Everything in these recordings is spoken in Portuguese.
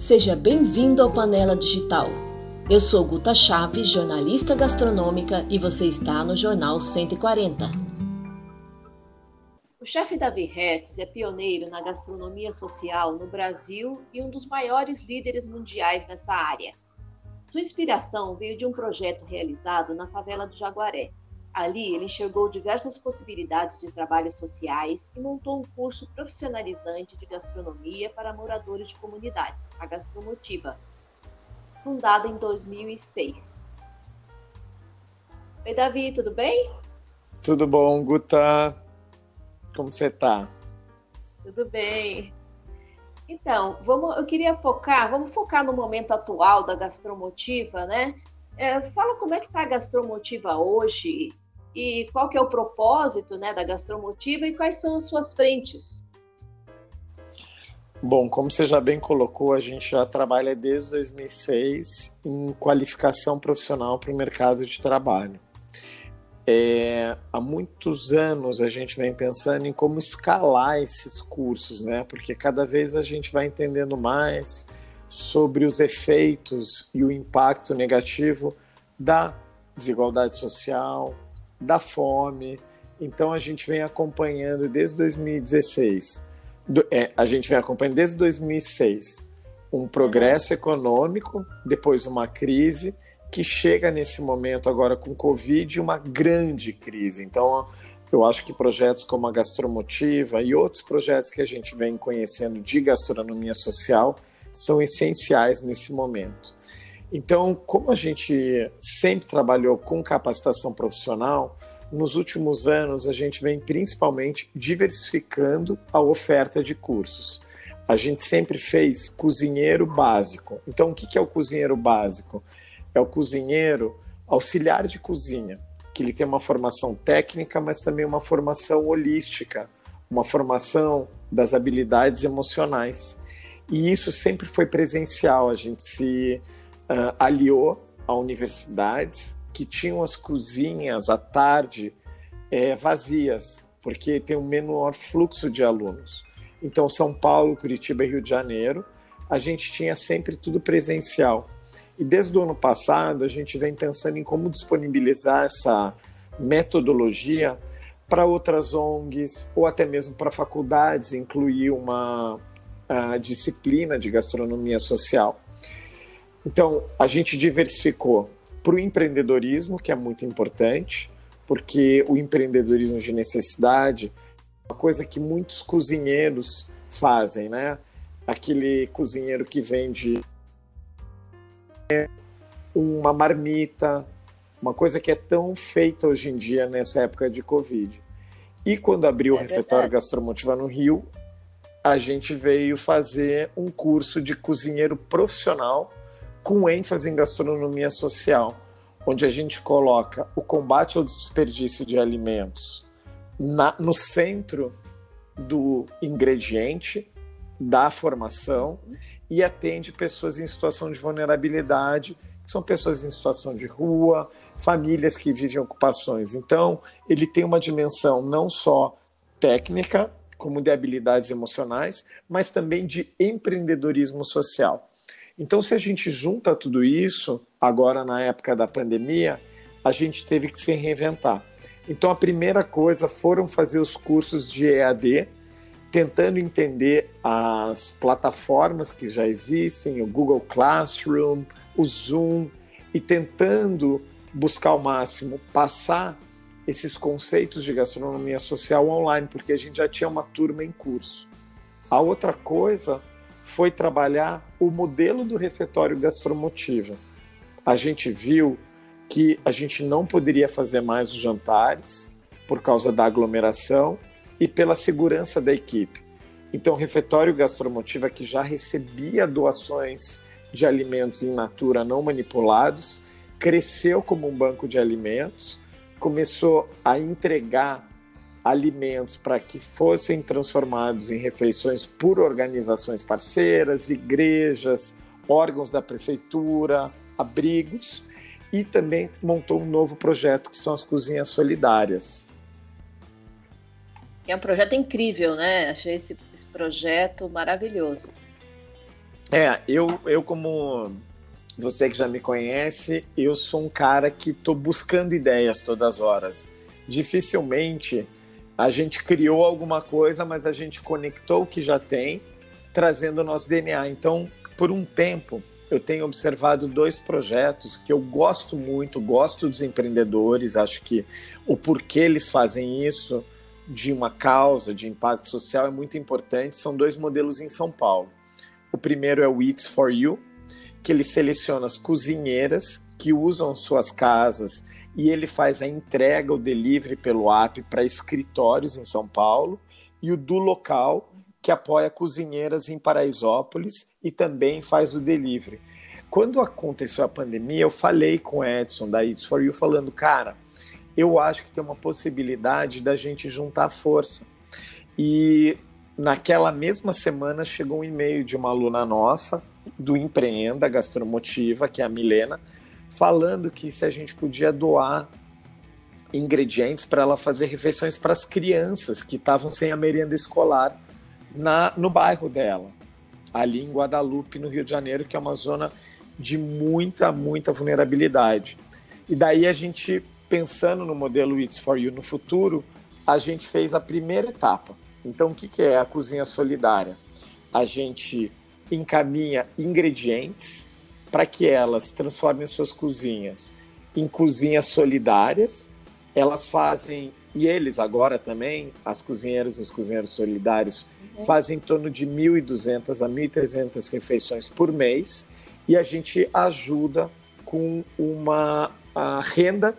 Seja bem-vindo ao Panela Digital. Eu sou Guta Chaves, jornalista gastronômica, e você está no Jornal 140. O chefe Davi Hertz é pioneiro na gastronomia social no Brasil e um dos maiores líderes mundiais nessa área. Sua inspiração veio de um projeto realizado na favela do Jaguaré, Ali, ele enxergou diversas possibilidades de trabalhos sociais e montou um curso profissionalizante de gastronomia para moradores de comunidade, a Gastromotiva, fundada em 2006. Oi, Davi, tudo bem? Tudo bom, Guta? Como você está? Tudo bem. Então, vamos, eu queria focar, vamos focar no momento atual da Gastromotiva, né? É, fala como é que está a Gastromotiva hoje e qual que é o propósito né, da Gastromotiva e quais são as suas frentes? Bom, como você já bem colocou, a gente já trabalha desde 2006 em qualificação profissional para o mercado de trabalho. É, há muitos anos a gente vem pensando em como escalar esses cursos, né? Porque cada vez a gente vai entendendo mais sobre os efeitos e o impacto negativo da desigualdade social, da fome. Então a gente vem acompanhando desde 2016, do, é, a gente vem acompanhando desde 2006 um progresso econômico, depois uma crise que chega nesse momento agora com Covid, uma grande crise. Então eu acho que projetos como a Gastromotiva e outros projetos que a gente vem conhecendo de gastronomia social são essenciais nesse momento. Então, como a gente sempre trabalhou com capacitação profissional, nos últimos anos a gente vem principalmente diversificando a oferta de cursos. A gente sempre fez cozinheiro básico. Então, o que é o cozinheiro básico? É o cozinheiro auxiliar de cozinha, que ele tem uma formação técnica, mas também uma formação holística, uma formação das habilidades emocionais. E isso sempre foi presencial. A gente se uh, aliou a universidades que tinham as cozinhas à tarde é, vazias, porque tem um menor fluxo de alunos. Então, São Paulo, Curitiba e Rio de Janeiro, a gente tinha sempre tudo presencial. E desde o ano passado, a gente vem pensando em como disponibilizar essa metodologia para outras ONGs ou até mesmo para faculdades, incluir uma disciplina de gastronomia social. Então, a gente diversificou para o empreendedorismo, que é muito importante, porque o empreendedorismo de necessidade é uma coisa que muitos cozinheiros fazem, né? Aquele cozinheiro que vende uma marmita, uma coisa que é tão feita hoje em dia nessa época de Covid. E quando abriu é o refeitório Gastromotiva no Rio, a gente veio fazer um curso de cozinheiro profissional com ênfase em gastronomia social, onde a gente coloca o combate ao desperdício de alimentos na, no centro do ingrediente, da formação e atende pessoas em situação de vulnerabilidade, que são pessoas em situação de rua, famílias que vivem ocupações. Então, ele tem uma dimensão não só técnica, como de habilidades emocionais, mas também de empreendedorismo social. Então, se a gente junta tudo isso, agora na época da pandemia, a gente teve que se reinventar. Então, a primeira coisa foram fazer os cursos de EAD, tentando entender as plataformas que já existem, o Google Classroom, o Zoom, e tentando buscar ao máximo passar esses conceitos de gastronomia social online, porque a gente já tinha uma turma em curso. A outra coisa foi trabalhar o modelo do refeitório gastromotiva. A gente viu que a gente não poderia fazer mais os jantares por causa da aglomeração e pela segurança da equipe. Então, o refeitório gastromotiva que já recebia doações de alimentos in natura não manipulados, cresceu como um banco de alimentos, começou a entregar alimentos para que fossem transformados em refeições por organizações parceiras, igrejas, órgãos da prefeitura, abrigos, e também montou um novo projeto que são as cozinhas solidárias. É um projeto incrível, né? Achei esse, esse projeto maravilhoso. É, eu, eu como você que já me conhece, eu sou um cara que estou buscando ideias todas as horas. Dificilmente a gente criou alguma coisa, mas a gente conectou o que já tem, trazendo o nosso DNA. Então, por um tempo, eu tenho observado dois projetos que eu gosto muito, gosto dos empreendedores, acho que o porquê eles fazem isso de uma causa de impacto social é muito importante. São dois modelos em São Paulo. O primeiro é o Eats for You, que ele seleciona as cozinheiras que usam suas casas e ele faz a entrega, o delivery pelo app para escritórios em São Paulo, e o do local, que apoia cozinheiras em Paraisópolis e também faz o delivery. Quando aconteceu a pandemia, eu falei com o Edson da It's For You, falando, cara, eu acho que tem uma possibilidade da gente juntar força. E naquela mesma semana chegou um e-mail de uma aluna nossa, do Empreenda Gastromotiva, que é a Milena, falando que se a gente podia doar ingredientes para ela fazer refeições para as crianças que estavam sem a merenda escolar na, no bairro dela, ali em Guadalupe, no Rio de Janeiro, que é uma zona de muita, muita vulnerabilidade. E daí a gente, pensando no modelo Eats for You no futuro, a gente fez a primeira etapa. Então, o que, que é a cozinha solidária? A gente encaminha ingredientes para que elas transformem suas cozinhas em cozinhas solidárias. Elas fazem, e eles agora também, as cozinheiras e os cozinheiros solidários, uhum. fazem em torno de 1.200 a 1.300 refeições por mês e a gente ajuda com uma renda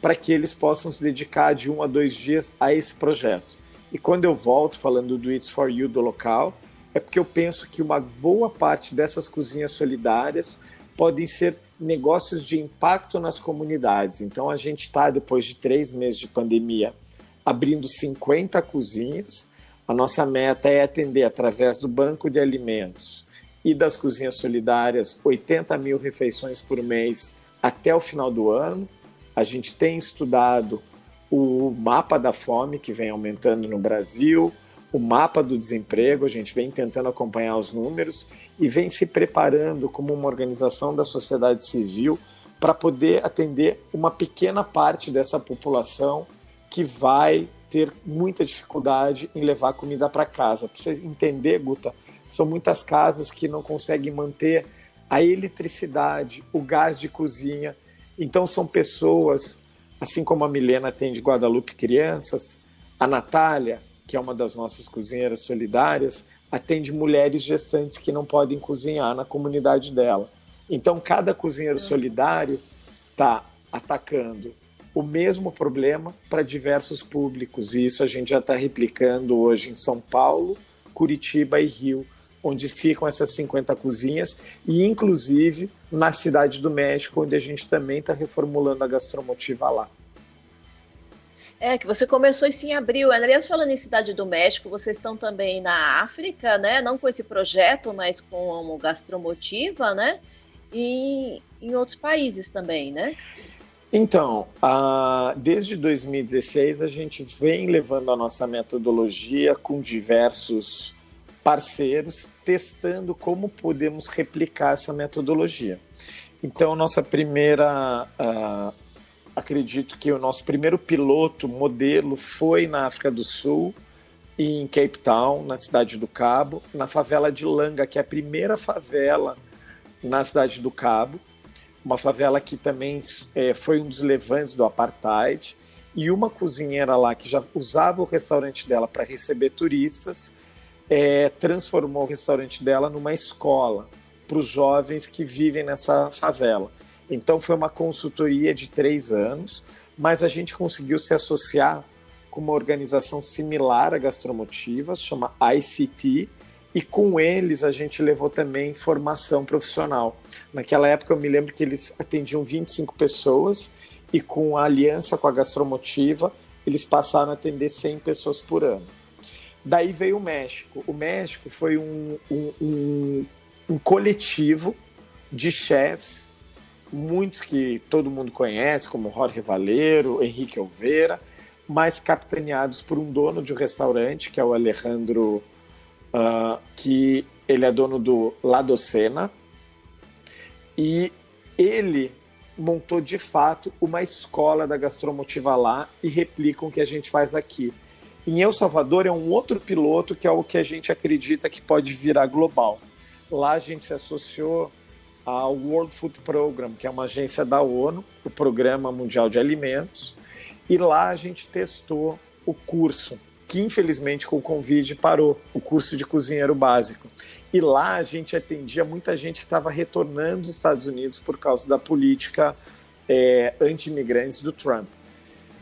para que eles possam se dedicar de um a dois dias a esse projeto. E quando eu volto falando do It's For You do local, é porque eu penso que uma boa parte dessas cozinhas solidárias podem ser negócios de impacto nas comunidades. Então, a gente está, depois de três meses de pandemia, abrindo 50 cozinhas. A nossa meta é atender, através do banco de alimentos e das cozinhas solidárias, 80 mil refeições por mês até o final do ano. A gente tem estudado o mapa da fome, que vem aumentando no Brasil, o mapa do desemprego, a gente vem tentando acompanhar os números e vem se preparando como uma organização da sociedade civil para poder atender uma pequena parte dessa população que vai ter muita dificuldade em levar comida para casa. Para você entender, Guta, são muitas casas que não conseguem manter a eletricidade, o gás de cozinha. Então são pessoas, assim como a Milena tem de Guadalupe Crianças, a Natália, que é uma das nossas cozinheiras solidárias, atende mulheres gestantes que não podem cozinhar na comunidade dela. Então, cada cozinheiro solidário está atacando o mesmo problema para diversos públicos, e isso a gente já está replicando hoje em São Paulo, Curitiba e Rio, onde ficam essas 50 cozinhas, e inclusive na Cidade do México, onde a gente também está reformulando a gastromotiva lá. É, que você começou isso em abril. Aliás, falando em Cidade do México, vocês estão também na África, né? Não com esse projeto, mas com gastromotiva, né? E em outros países também, né? Então, desde 2016 a gente vem levando a nossa metodologia com diversos parceiros, testando como podemos replicar essa metodologia. Então, nossa primeira acredito que o nosso primeiro piloto modelo foi na África do Sul, em Cape Town, na cidade do Cabo, na favela de Langa, que é a primeira favela na cidade do Cabo, uma favela que também é, foi um dos levantes do apartheid, e uma cozinheira lá que já usava o restaurante dela para receber turistas, é, transformou o restaurante dela numa escola para os jovens que vivem nessa favela. Então foi uma consultoria de três anos, mas a gente conseguiu se associar com uma organização similar à Gastromotivas, chama ICT, e com eles a gente levou também formação profissional. Naquela época eu me lembro que eles atendiam 25 pessoas e com a aliança com a Gastromotiva eles passaram a atender 100 pessoas por ano. Daí veio o México. O México foi um, um, um, um coletivo de chefs muitos que todo mundo conhece, como Jorge Valeiro, Henrique Olveira, mas capitaneados por um dono de um restaurante, que é o Alejandro, uh, que ele é dono do Ladocena e ele montou de fato uma escola da gastromotiva lá e replicam o que a gente faz aqui. Em El Salvador é um outro piloto que é o que a gente acredita que pode virar global. Lá a gente se associou ao World Food Program, que é uma agência da ONU, o Programa Mundial de Alimentos, e lá a gente testou o curso, que infelizmente com o Covid parou, o curso de cozinheiro básico. E lá a gente atendia muita gente que estava retornando dos Estados Unidos por causa da política é, anti-imigrantes do Trump.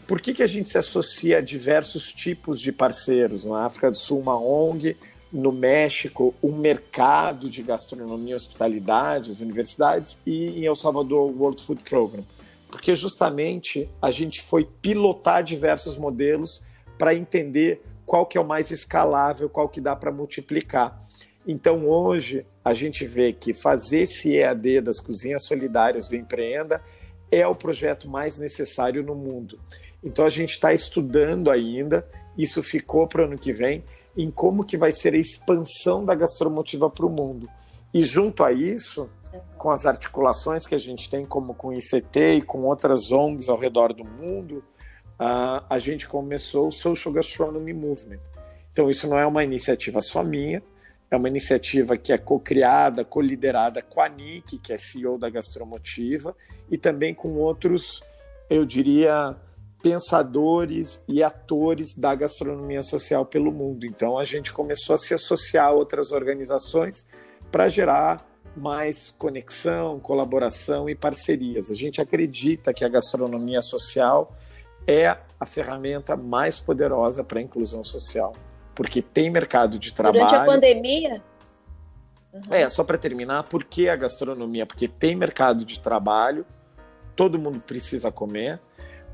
Por que, que a gente se associa a diversos tipos de parceiros? Na África do Sul, uma ONG, no México, um mercado de gastronomia e hospitalidade, as universidades, e em El Salvador, o World Food Program. Porque justamente a gente foi pilotar diversos modelos para entender qual que é o mais escalável, qual que dá para multiplicar. Então hoje a gente vê que fazer esse EAD das cozinhas solidárias do Empreenda é o projeto mais necessário no mundo. Então a gente está estudando ainda, isso ficou para o ano que vem, em como que vai ser a expansão da gastromotiva para o mundo. E junto a isso, com as articulações que a gente tem, como com o ICT e com outras ONGs ao redor do mundo, uh, a gente começou o Social Gastronomy Movement. Então isso não é uma iniciativa só minha, é uma iniciativa que é co-criada, co-liderada com a Nick, que é CEO da Gastromotiva, e também com outros, eu diria, pensadores e atores da gastronomia social pelo mundo. Então a gente começou a se associar a outras organizações para gerar mais conexão, colaboração e parcerias. A gente acredita que a gastronomia social é a ferramenta mais poderosa para a inclusão social, porque tem mercado de trabalho. Durante a pandemia? Uhum. É, só para terminar, por que a gastronomia? Porque tem mercado de trabalho, todo mundo precisa comer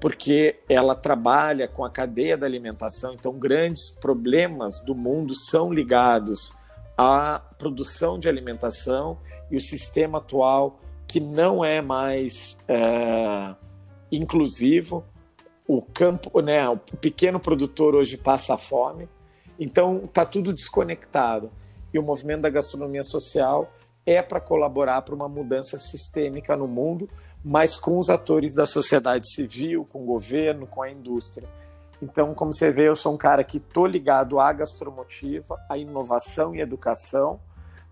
porque ela trabalha com a cadeia da alimentação, então grandes problemas do mundo são ligados à produção de alimentação e o sistema atual que não é mais é, inclusivo. O campo, né, o pequeno produtor hoje passa fome, então está tudo desconectado. E o movimento da gastronomia social é para colaborar para uma mudança sistêmica no mundo, mas com os atores da sociedade civil, com o governo, com a indústria. Então, como você vê, eu sou um cara que estou ligado à gastromotiva, à inovação e educação,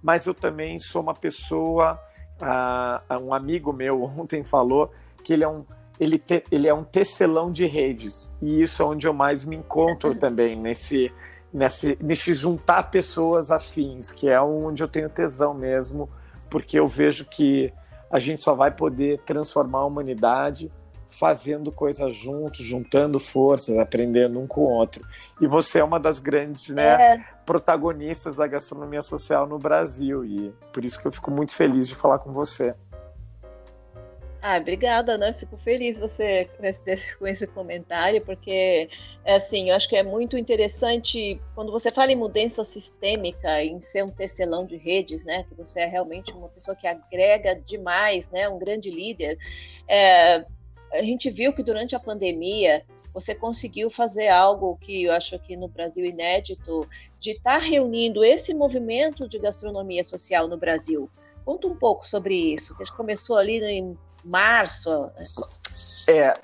mas eu também sou uma pessoa. Uh, um amigo meu ontem falou que ele é um ele, te, ele é um tecelão de redes e isso é onde eu mais me encontro também nesse nesse nesse juntar pessoas afins que é onde eu tenho tesão mesmo porque eu vejo que a gente só vai poder transformar a humanidade fazendo coisas juntos, juntando forças, aprendendo um com o outro. E você é uma das grandes né, é. protagonistas da gastronomia social no Brasil, e por isso que eu fico muito feliz de falar com você. Ah, obrigada, né? Fico feliz você com esse comentário, porque é assim, eu acho que é muito interessante quando você fala em mudança sistêmica, em ser um tecelão de redes, né? Que você é realmente uma pessoa que agrega demais, né? Um grande líder. É, a gente viu que durante a pandemia você conseguiu fazer algo que eu acho que no Brasil inédito, de estar reunindo esse movimento de gastronomia social no Brasil. Conta um pouco sobre isso, que começou ali em março. É,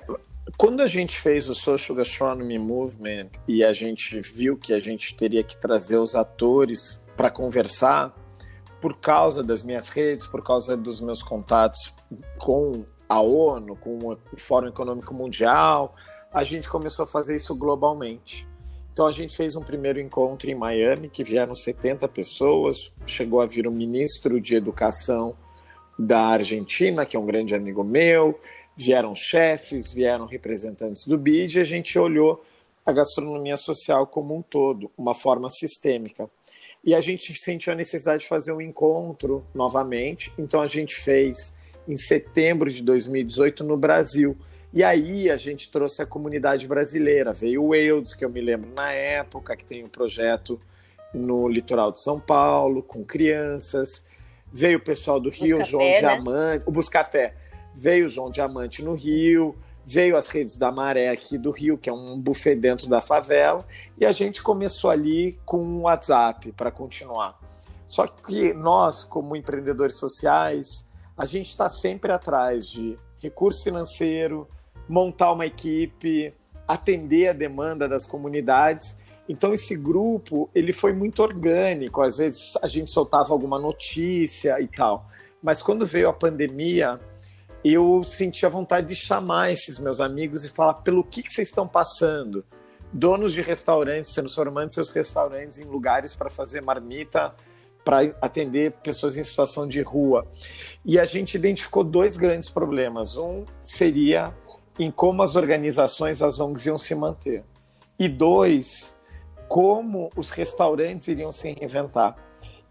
quando a gente fez o Social Gastronomy Movement e a gente viu que a gente teria que trazer os atores para conversar, por causa das minhas redes, por causa dos meus contatos com a ONU, com o Fórum Econômico Mundial, a gente começou a fazer isso globalmente. Então a gente fez um primeiro encontro em Miami, que vieram 70 pessoas, chegou a vir o ministro de Educação da Argentina, que é um grande amigo meu, vieram chefes, vieram representantes do BID, e a gente olhou a gastronomia social como um todo, uma forma sistêmica. E a gente sentiu a necessidade de fazer um encontro novamente, então a gente fez em setembro de 2018 no Brasil. E aí a gente trouxe a comunidade brasileira, veio o Eudes, que eu me lembro na época, que tem um projeto no litoral de São Paulo, com crianças, Veio o pessoal do Rio, Buscapé, João né? Diamante, o Buscapé. Veio o João Diamante no Rio, veio as redes da Maré aqui do Rio, que é um buffet dentro da favela, e a gente começou ali com um WhatsApp para continuar. Só que nós, como empreendedores sociais, a gente está sempre atrás de recurso financeiro, montar uma equipe, atender a demanda das comunidades. Então esse grupo ele foi muito orgânico. Às vezes a gente soltava alguma notícia e tal, mas quando veio a pandemia eu senti a vontade de chamar esses meus amigos e falar pelo que, que vocês estão passando. Donos de restaurantes transformando seus restaurantes em lugares para fazer marmita para atender pessoas em situação de rua. E a gente identificou dois grandes problemas. Um seria em como as organizações, as ONGs iam se manter. E dois, como os restaurantes iriam se reinventar.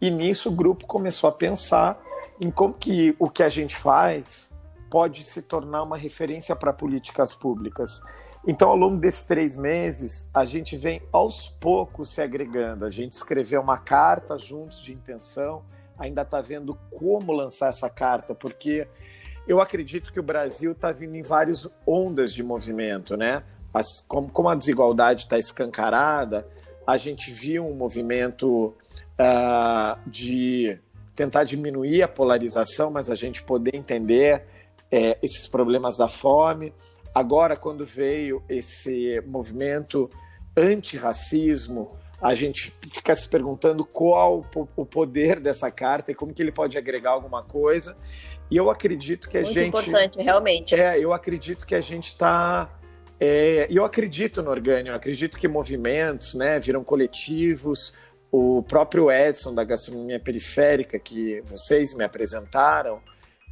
E nisso o grupo começou a pensar em como que o que a gente faz pode se tornar uma referência para políticas públicas. Então, ao longo desses três meses, a gente vem aos poucos se agregando. A gente escreveu uma carta juntos de intenção, ainda está vendo como lançar essa carta, porque eu acredito que o Brasil está vindo em várias ondas de movimento, né? As, como, como, a desigualdade está escancarada, a gente viu um movimento uh, de tentar diminuir a polarização, mas a gente poder entender é, esses problemas da fome. Agora, quando veio esse movimento antirracismo, a gente fica se perguntando qual o poder dessa carta e como que ele pode agregar alguma coisa. E eu acredito que a Muito gente. importante, realmente. É, eu acredito que a gente está. É, eu acredito no orgânico, acredito que movimentos né, viram coletivos. O próprio Edson da gastronomia periférica, que vocês me apresentaram,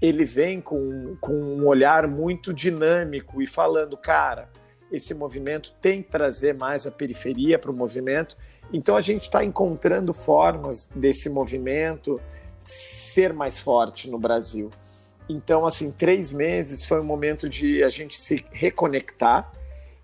ele vem com, com um olhar muito dinâmico e falando, cara, esse movimento tem que trazer mais a periferia para o movimento. Então a gente está encontrando formas desse movimento ser mais forte no Brasil. Então, assim, três meses foi um momento de a gente se reconectar.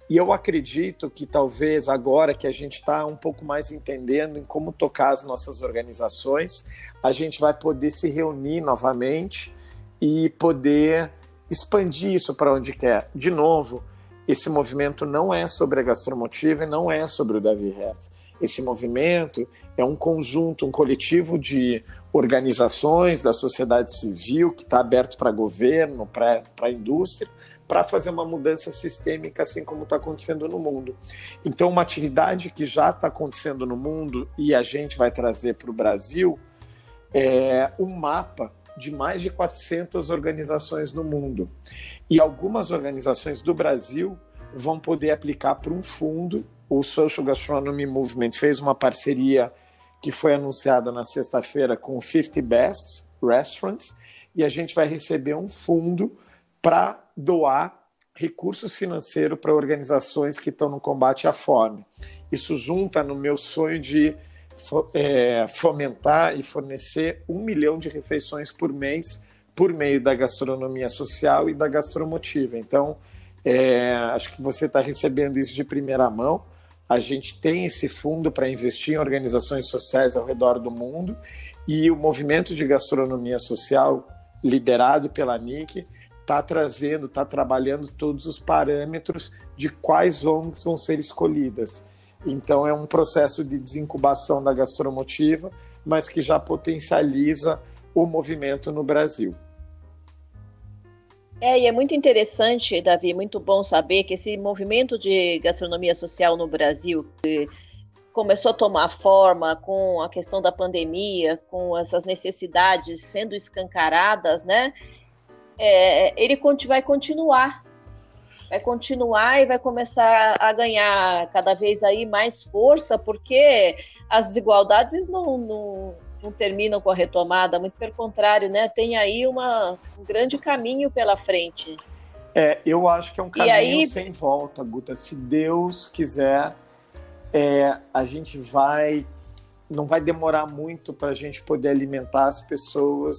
E eu acredito que talvez agora que a gente está um pouco mais entendendo em como tocar as nossas organizações, a gente vai poder se reunir novamente e poder expandir isso para onde quer. De novo, esse movimento não é sobre a gastromotiva e não é sobre o Davi Hertz. Esse movimento é um conjunto, um coletivo de organizações da sociedade civil que está aberto para governo, para a indústria, para fazer uma mudança sistêmica, assim como está acontecendo no mundo. Então, uma atividade que já está acontecendo no mundo e a gente vai trazer para o Brasil é um mapa de mais de 400 organizações no mundo. E algumas organizações do Brasil vão poder aplicar para um fundo. O Social Gastronomy Movement fez uma parceria que foi anunciada na sexta-feira com o 50 Best Restaurants e a gente vai receber um fundo para doar recursos financeiros para organizações que estão no combate à fome. Isso junta no meu sonho de é, fomentar e fornecer um milhão de refeições por mês por meio da gastronomia social e da gastromotiva. Então, é, acho que você está recebendo isso de primeira mão. A gente tem esse fundo para investir em organizações sociais ao redor do mundo e o movimento de gastronomia social, liderado pela NIC, está trazendo, está trabalhando todos os parâmetros de quais ONGs vão ser escolhidas. Então é um processo de desincubação da gastromotiva, mas que já potencializa o movimento no Brasil. É, e é muito interessante, Davi, muito bom saber que esse movimento de gastronomia social no Brasil começou a tomar forma com a questão da pandemia, com essas necessidades sendo escancaradas, né? É, ele vai continuar vai continuar e vai começar a ganhar cada vez aí mais força, porque as desigualdades não, não, não terminam com a retomada, muito pelo contrário, né? Tem aí uma, um grande caminho pela frente. É, eu acho que é um caminho aí... sem volta, Guta. Se Deus quiser, é, a gente vai. Não vai demorar muito para a gente poder alimentar as pessoas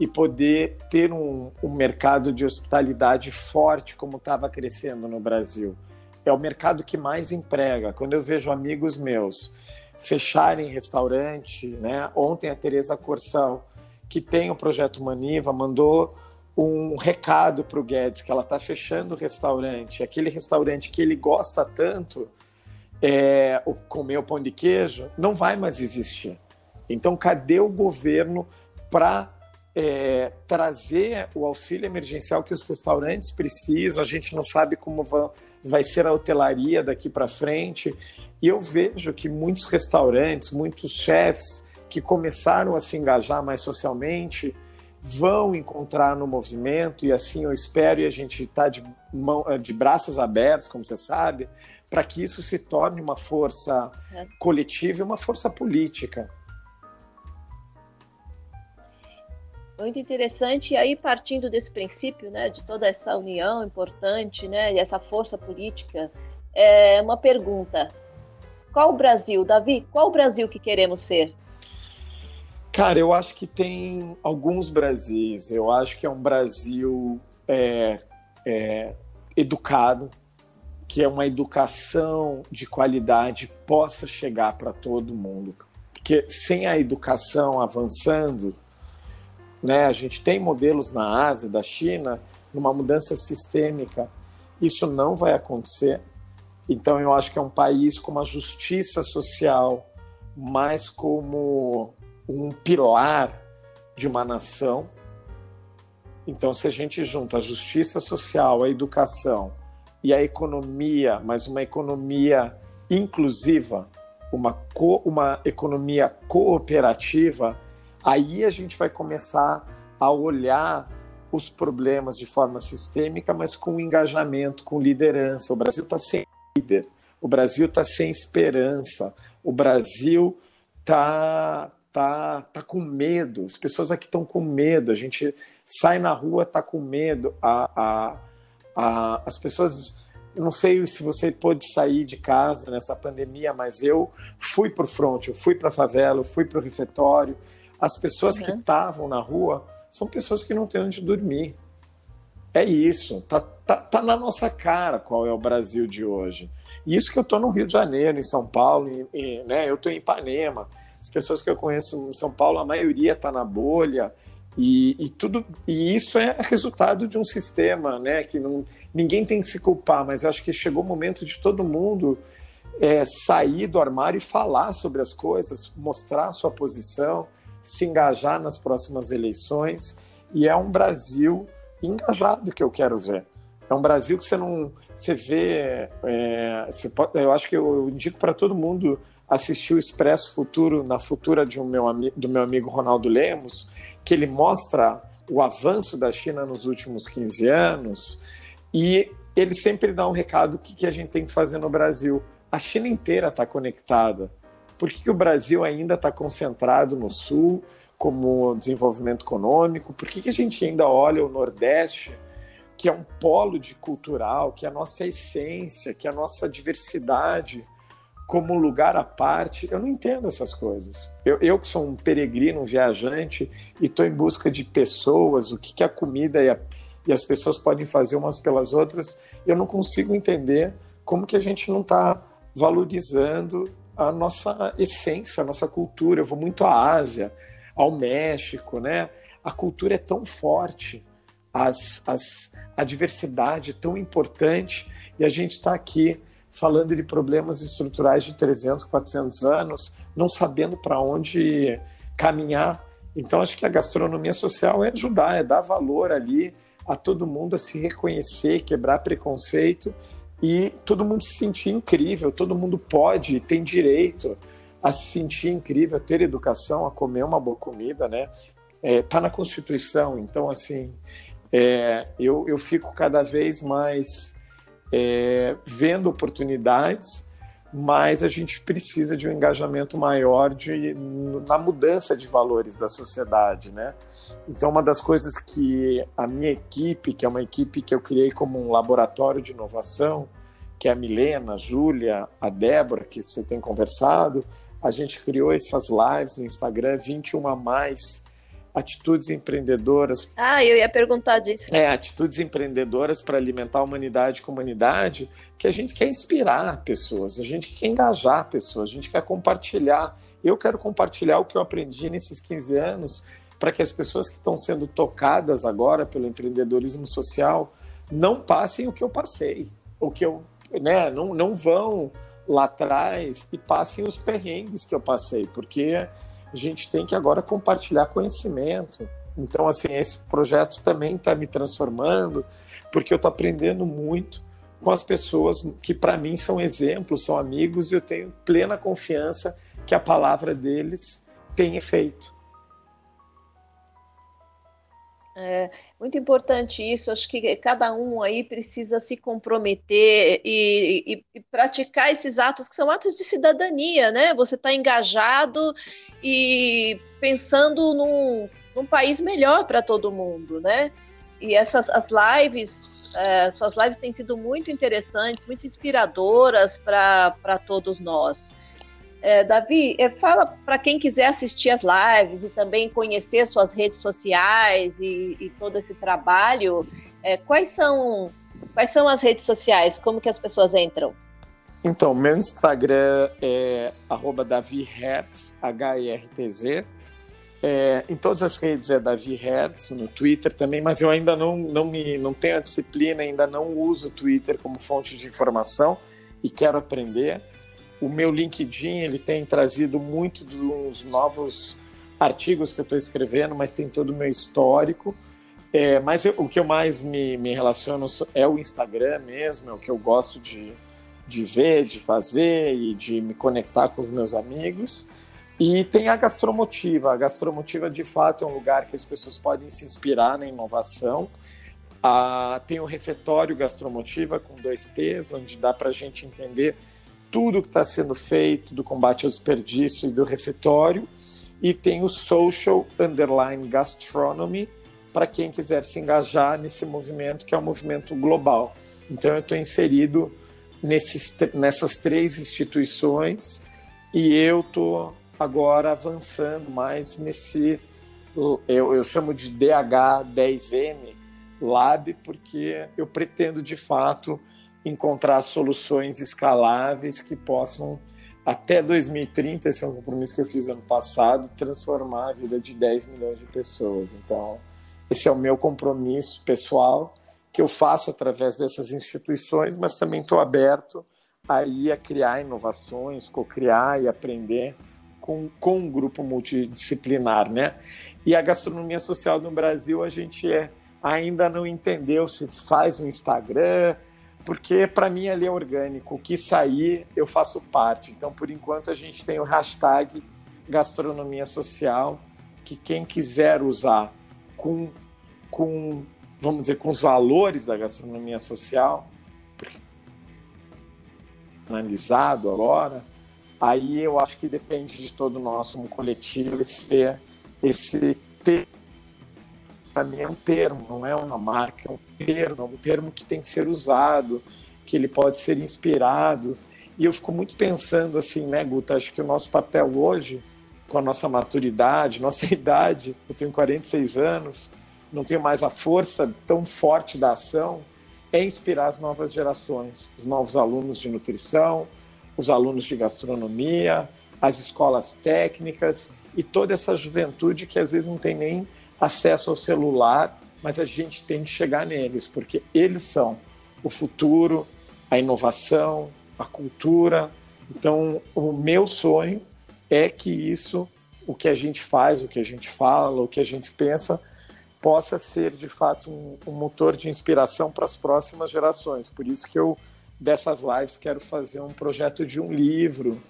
e poder ter um, um mercado de hospitalidade forte como estava crescendo no Brasil. É o mercado que mais emprega. Quando eu vejo amigos meus fecharem restaurante, né? Ontem a Teresa Corsal, que tem o projeto Maniva, mandou um recado para o Guedes que ela está fechando o restaurante, aquele restaurante que ele gosta tanto, é, o comer o pão de queijo, não vai mais existir. Então, cadê o governo para é, trazer o auxílio emergencial que os restaurantes precisam? A gente não sabe como vai ser a hotelaria daqui para frente. E eu vejo que muitos restaurantes, muitos chefs que começaram a se engajar mais socialmente vão encontrar no movimento, e assim eu espero, e a gente está de, de braços abertos, como você sabe, para que isso se torne uma força é. coletiva e uma força política. Muito interessante. E aí, partindo desse princípio, né, de toda essa união importante, né, e essa força política, é uma pergunta: qual o Brasil, Davi? Qual o Brasil que queremos ser? Cara, eu acho que tem alguns Brasis. Eu acho que é um Brasil é, é, educado, que é uma educação de qualidade possa chegar para todo mundo. Porque sem a educação avançando, né? A gente tem modelos na Ásia, da China, numa mudança sistêmica. Isso não vai acontecer. Então, eu acho que é um país com uma justiça social mais como um pilar de uma nação. Então, se a gente junta a justiça social, a educação e a economia, mas uma economia inclusiva, uma, co uma economia cooperativa, Aí a gente vai começar a olhar os problemas de forma sistêmica, mas com engajamento, com liderança. O Brasil está sem líder, o Brasil está sem esperança, o Brasil está tá, tá com medo, as pessoas aqui estão com medo, a gente sai na rua, está com medo, a, a, a, as pessoas. Não sei se você pôde sair de casa nessa pandemia, mas eu fui para o front, eu fui para a favela, eu fui para o refeitório, as pessoas uhum. que estavam na rua são pessoas que não têm onde dormir. É isso. Tá, tá, tá, na nossa cara qual é o Brasil de hoje. E isso que eu estou no Rio de Janeiro, em São Paulo, e, e, né, eu estou em Ipanema. As pessoas que eu conheço em São Paulo, a maioria está na bolha. E, e, tudo e isso é resultado de um sistema né, que não, ninguém tem que se culpar, mas acho que chegou o momento de todo mundo é, sair do armário e falar sobre as coisas, mostrar a sua posição se engajar nas próximas eleições e é um Brasil engajado que eu quero ver. É um Brasil que você não. Você vê. É, você pode, eu acho que eu indico para todo mundo assistir o Expresso Futuro na futura de um meu, do meu amigo Ronaldo Lemos, que ele mostra o avanço da China nos últimos 15 anos e ele sempre dá um recado do que, que a gente tem que fazer no Brasil. A China inteira está conectada. Por que, que o Brasil ainda está concentrado no Sul como desenvolvimento econômico? Por que, que a gente ainda olha o Nordeste, que é um polo de cultural, que é a nossa essência, que é a nossa diversidade, como lugar à parte? Eu não entendo essas coisas. Eu, eu que sou um peregrino, um viajante, e estou em busca de pessoas, o que, que a comida e, a, e as pessoas podem fazer umas pelas outras, eu não consigo entender como que a gente não está valorizando a nossa essência, a nossa cultura. Eu vou muito à Ásia, ao México, né? A cultura é tão forte, as, as, a diversidade é tão importante e a gente está aqui falando de problemas estruturais de 300, 400 anos, não sabendo para onde caminhar. Então, acho que a gastronomia social é ajudar, é dar valor ali a todo mundo a se reconhecer, quebrar preconceito e todo mundo se sentir incrível, todo mundo pode, tem direito a se sentir incrível, a ter educação, a comer uma boa comida, né? É, tá na Constituição, então assim, é, eu, eu fico cada vez mais é, vendo oportunidades, mas a gente precisa de um engajamento maior de, na mudança de valores da sociedade, né? Então, uma das coisas que a minha equipe, que é uma equipe que eu criei como um laboratório de inovação, que é a Milena, a Júlia, a Débora, que você tem conversado, a gente criou essas lives no Instagram, 21 a mais atitudes empreendedoras. Ah, eu ia perguntar disso. É, atitudes empreendedoras para alimentar a humanidade com humanidade, que a gente quer inspirar pessoas, a gente quer engajar pessoas, a gente quer compartilhar. Eu quero compartilhar o que eu aprendi nesses 15 anos para que as pessoas que estão sendo tocadas agora pelo empreendedorismo social não passem o que eu passei, o que eu, né, não, não vão lá atrás e passem os perrengues que eu passei, porque A gente tem que agora compartilhar conhecimento. Então, assim, esse projeto também está me transformando, porque eu estou aprendendo muito com as pessoas que, para mim, são exemplos, são amigos, e eu tenho plena confiança que a palavra deles tem efeito. É muito importante isso. Acho que cada um aí precisa se comprometer e, e, e praticar esses atos que são atos de cidadania, né? Você está engajado e pensando num, num país melhor para todo mundo, né? E essas as lives, é, suas lives têm sido muito interessantes, muito inspiradoras para todos nós. É, Davi, é, fala para quem quiser assistir as lives e também conhecer suas redes sociais e, e todo esse trabalho, é, quais são quais são as redes sociais? Como que as pessoas entram? Então, meu Instagram é @davihertz, H-E-R-T-Z. É, em todas as redes é Davi Hertz, no Twitter também, mas eu ainda não, não, me, não tenho a disciplina, ainda não uso o Twitter como fonte de informação e quero aprender. O meu LinkedIn ele tem trazido muito dos novos artigos que eu estou escrevendo, mas tem todo o meu histórico. É, mas eu, o que eu mais me, me relaciono é o Instagram mesmo, é o que eu gosto de, de ver, de fazer e de me conectar com os meus amigos. E tem a Gastromotiva. A Gastromotiva, de fato, é um lugar que as pessoas podem se inspirar na inovação. Ah, tem o Refeitório Gastromotiva, com dois T's, onde dá para a gente entender tudo que está sendo feito do combate ao desperdício e do refeitório. E tem o Social Underline Gastronomy, para quem quiser se engajar nesse movimento, que é um movimento global. Então, eu estou inserido nesses, nessas três instituições e eu estou agora avançando mais nesse, eu, eu chamo de DH10M Lab, porque eu pretendo de fato encontrar soluções escaláveis que possam, até 2030, esse é um compromisso que eu fiz ano passado, transformar a vida de 10 milhões de pessoas. Então, esse é o meu compromisso pessoal que eu faço através dessas instituições, mas também estou aberto aí a criar inovações, co-criar e aprender com, com um grupo multidisciplinar, né? E a gastronomia social no Brasil a gente é, ainda não entendeu se faz um Instagram, porque para mim ali é orgânico. O que sair, eu faço parte. Então, por enquanto, a gente tem o hashtag gastronomia social, que quem quiser usar com, com vamos dizer, com os valores da gastronomia social, analisado agora, aí eu acho que depende de todo o nosso coletivo esse, esse ter para mim é um termo, não é uma marca, é um termo, um termo que tem que ser usado, que ele pode ser inspirado. E eu fico muito pensando assim, né, Guta? Acho que o nosso papel hoje, com a nossa maturidade, nossa idade, eu tenho 46 anos, não tenho mais a força tão forte da ação, é inspirar as novas gerações, os novos alunos de nutrição, os alunos de gastronomia, as escolas técnicas e toda essa juventude que às vezes não tem nem acesso ao celular, mas a gente tem que chegar neles, porque eles são o futuro, a inovação, a cultura. Então, o meu sonho é que isso, o que a gente faz, o que a gente fala, o que a gente pensa, possa ser de fato um, um motor de inspiração para as próximas gerações. Por isso que eu, dessas lives, quero fazer um projeto de um livro.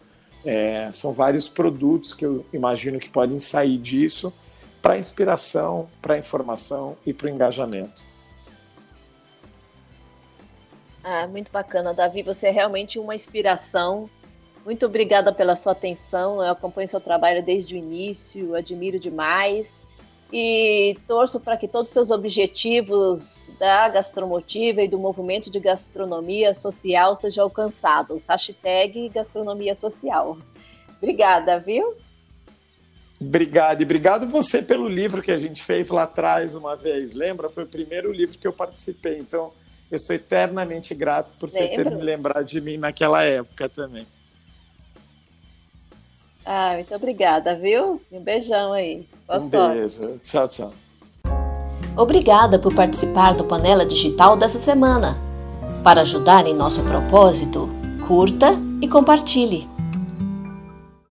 É, são vários produtos que eu imagino que podem sair disso para inspiração, para informação e para o engajamento. Ah, muito bacana, Davi. Você é realmente uma inspiração. Muito obrigada pela sua atenção. Eu acompanho seu trabalho desde o início, admiro demais. E torço para que todos os seus objetivos da gastromotiva e do movimento de gastronomia social sejam alcançados. Hashtag gastronomia social. Obrigada, viu? Obrigado, e obrigado você pelo livro que a gente fez lá atrás uma vez. Lembra? Foi o primeiro livro que eu participei. Então, eu sou eternamente grato por você ter me lembrado de mim naquela época também. Ah, muito obrigada, viu? Um beijão aí. Boa um sorte. beijo. Tchau, tchau. Obrigada por participar do Panela Digital dessa semana. Para ajudar em nosso propósito, curta e compartilhe.